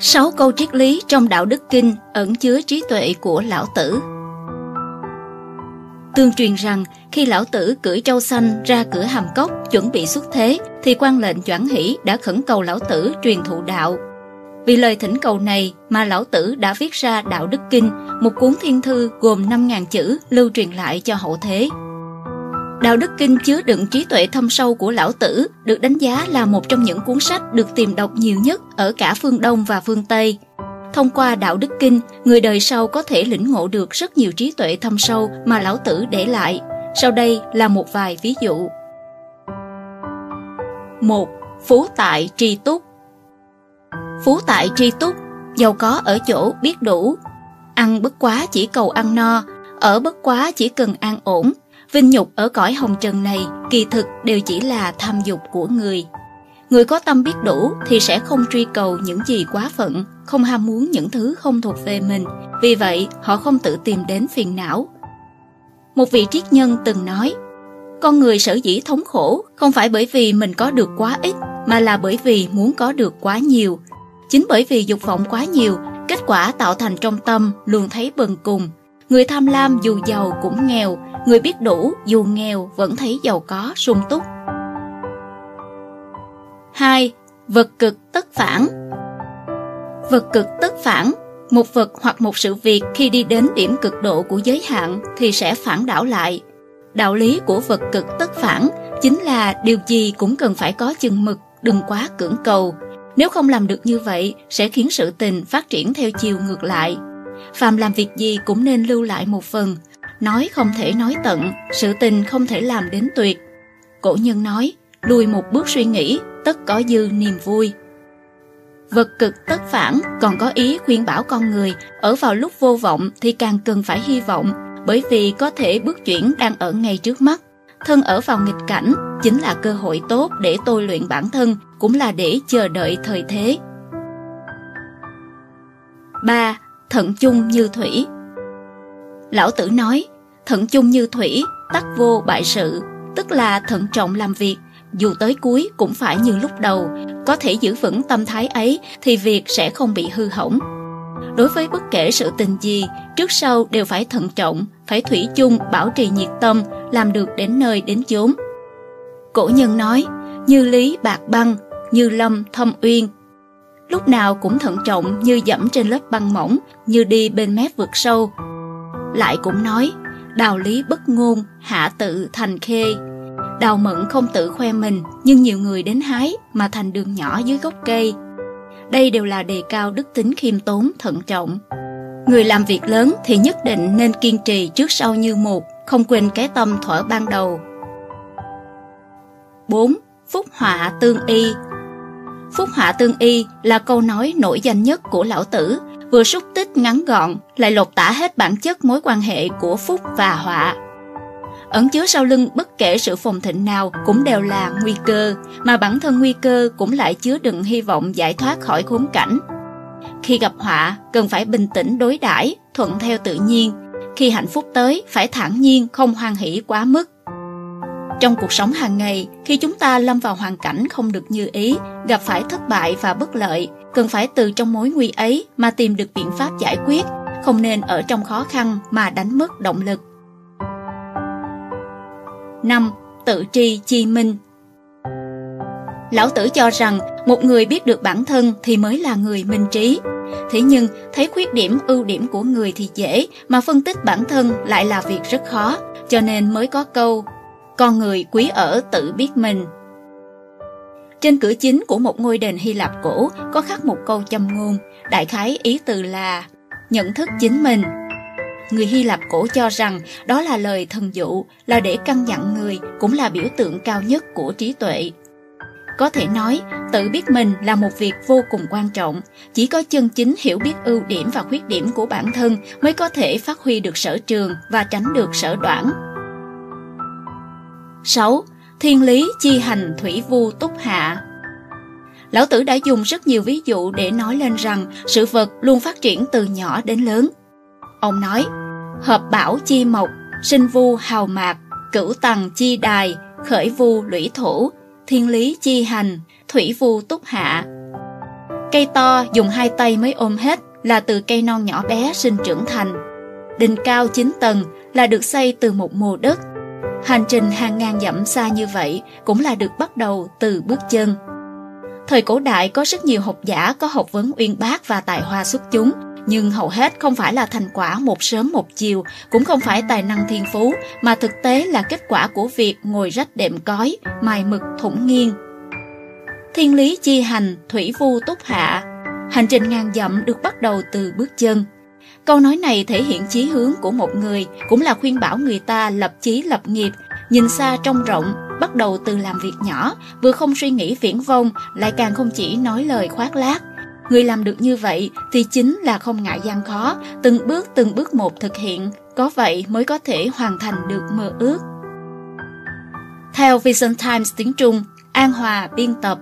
Sáu câu triết lý trong đạo đức kinh ẩn chứa trí tuệ của lão tử. Tương truyền rằng khi lão tử cưỡi trâu xanh ra cửa hàm cốc chuẩn bị xuất thế thì quan lệnh Doãn Hỷ đã khẩn cầu lão tử truyền thụ đạo. Vì lời thỉnh cầu này mà lão tử đã viết ra Đạo Đức Kinh, một cuốn thiên thư gồm 5.000 chữ lưu truyền lại cho hậu thế. Đạo Đức Kinh chứa đựng trí tuệ thâm sâu của Lão Tử, được đánh giá là một trong những cuốn sách được tìm đọc nhiều nhất ở cả phương Đông và phương Tây. Thông qua Đạo Đức Kinh, người đời sau có thể lĩnh ngộ được rất nhiều trí tuệ thâm sâu mà Lão Tử để lại. Sau đây là một vài ví dụ. 1. Phú tại tri túc Phú tại tri túc, giàu có ở chỗ biết đủ. Ăn bất quá chỉ cầu ăn no, ở bất quá chỉ cần an ổn, vinh nhục ở cõi hồng trần này kỳ thực đều chỉ là tham dục của người. Người có tâm biết đủ thì sẽ không truy cầu những gì quá phận, không ham muốn những thứ không thuộc về mình, vì vậy họ không tự tìm đến phiền não. Một vị triết nhân từng nói, con người sở dĩ thống khổ không phải bởi vì mình có được quá ít, mà là bởi vì muốn có được quá nhiều. Chính bởi vì dục vọng quá nhiều, kết quả tạo thành trong tâm luôn thấy bần cùng. Người tham lam dù giàu cũng nghèo, Người biết đủ dù nghèo vẫn thấy giàu có sung túc. 2. Vật cực tất phản Vật cực tất phản Một vật hoặc một sự việc khi đi đến điểm cực độ của giới hạn thì sẽ phản đảo lại. Đạo lý của vật cực tất phản chính là điều gì cũng cần phải có chừng mực, đừng quá cưỡng cầu. Nếu không làm được như vậy sẽ khiến sự tình phát triển theo chiều ngược lại. Phàm làm việc gì cũng nên lưu lại một phần, nói không thể nói tận, sự tình không thể làm đến tuyệt. Cổ nhân nói, lùi một bước suy nghĩ, tất có dư niềm vui. Vật cực tất phản còn có ý khuyên bảo con người ở vào lúc vô vọng thì càng cần phải hy vọng bởi vì có thể bước chuyển đang ở ngay trước mắt. Thân ở vào nghịch cảnh chính là cơ hội tốt để tôi luyện bản thân cũng là để chờ đợi thời thế. 3. Thận chung như thủy Lão Tử nói, thận chung như thủy, tắc vô bại sự, tức là thận trọng làm việc, dù tới cuối cũng phải như lúc đầu, có thể giữ vững tâm thái ấy thì việc sẽ không bị hư hỏng. Đối với bất kể sự tình gì, trước sau đều phải thận trọng, phải thủy chung bảo trì nhiệt tâm, làm được đến nơi đến chốn. Cổ nhân nói, như lý bạc băng, như lâm thâm uyên. Lúc nào cũng thận trọng như dẫm trên lớp băng mỏng, như đi bên mép vực sâu, lại cũng nói, đào lý bất ngôn, hạ tự thành khê. Đào mận không tự khoe mình, nhưng nhiều người đến hái mà thành đường nhỏ dưới gốc cây. Đây đều là đề cao đức tính khiêm tốn, thận trọng. Người làm việc lớn thì nhất định nên kiên trì trước sau như một, không quên cái tâm thuở ban đầu. 4. Phúc họa tương y Phúc họa tương y là câu nói nổi danh nhất của lão tử vừa xúc tích ngắn gọn lại lột tả hết bản chất mối quan hệ của phúc và họa. Ẩn chứa sau lưng bất kể sự phồn thịnh nào cũng đều là nguy cơ, mà bản thân nguy cơ cũng lại chứa đựng hy vọng giải thoát khỏi khốn cảnh. Khi gặp họa, cần phải bình tĩnh đối đãi, thuận theo tự nhiên. Khi hạnh phúc tới, phải thản nhiên, không hoan hỷ quá mức. Trong cuộc sống hàng ngày, khi chúng ta lâm vào hoàn cảnh không được như ý, gặp phải thất bại và bất lợi, cần phải từ trong mối nguy ấy mà tìm được biện pháp giải quyết, không nên ở trong khó khăn mà đánh mất động lực. 5. Tự tri chi minh Lão Tử cho rằng một người biết được bản thân thì mới là người minh trí. Thế nhưng thấy khuyết điểm ưu điểm của người thì dễ mà phân tích bản thân lại là việc rất khó, cho nên mới có câu con người quý ở tự biết mình. Trên cửa chính của một ngôi đền Hy Lạp cổ có khắc một câu châm ngôn, đại khái ý từ là nhận thức chính mình. Người Hy Lạp cổ cho rằng đó là lời thần dụ, là để căn dặn người, cũng là biểu tượng cao nhất của trí tuệ. Có thể nói, tự biết mình là một việc vô cùng quan trọng. Chỉ có chân chính hiểu biết ưu điểm và khuyết điểm của bản thân mới có thể phát huy được sở trường và tránh được sở đoạn. 6. Thiên lý chi hành thủy vu túc hạ Lão Tử đã dùng rất nhiều ví dụ để nói lên rằng sự vật luôn phát triển từ nhỏ đến lớn. Ông nói, hợp bảo chi mộc, sinh vu hào mạc, cửu tầng chi đài, khởi vu lũy thủ thiên lý chi hành, thủy vu túc hạ. Cây to dùng hai tay mới ôm hết là từ cây non nhỏ bé sinh trưởng thành. đình cao 9 tầng là được xây từ một mồ đất. Hành trình hàng ngàn dặm xa như vậy cũng là được bắt đầu từ bước chân. Thời cổ đại có rất nhiều học giả có học vấn uyên bác và tài hoa xuất chúng, nhưng hầu hết không phải là thành quả một sớm một chiều, cũng không phải tài năng thiên phú, mà thực tế là kết quả của việc ngồi rách đệm cói, mài mực thủng nghiêng. Thiên lý chi hành, thủy vu túc hạ. Hành trình ngàn dặm được bắt đầu từ bước chân. Câu nói này thể hiện chí hướng của một người, cũng là khuyên bảo người ta lập chí lập nghiệp, nhìn xa trông rộng, bắt đầu từ làm việc nhỏ, vừa không suy nghĩ viễn vông, lại càng không chỉ nói lời khoác lác. Người làm được như vậy thì chính là không ngại gian khó, từng bước từng bước một thực hiện, có vậy mới có thể hoàn thành được mơ ước. Theo Vision Times tiếng Trung, An Hòa biên tập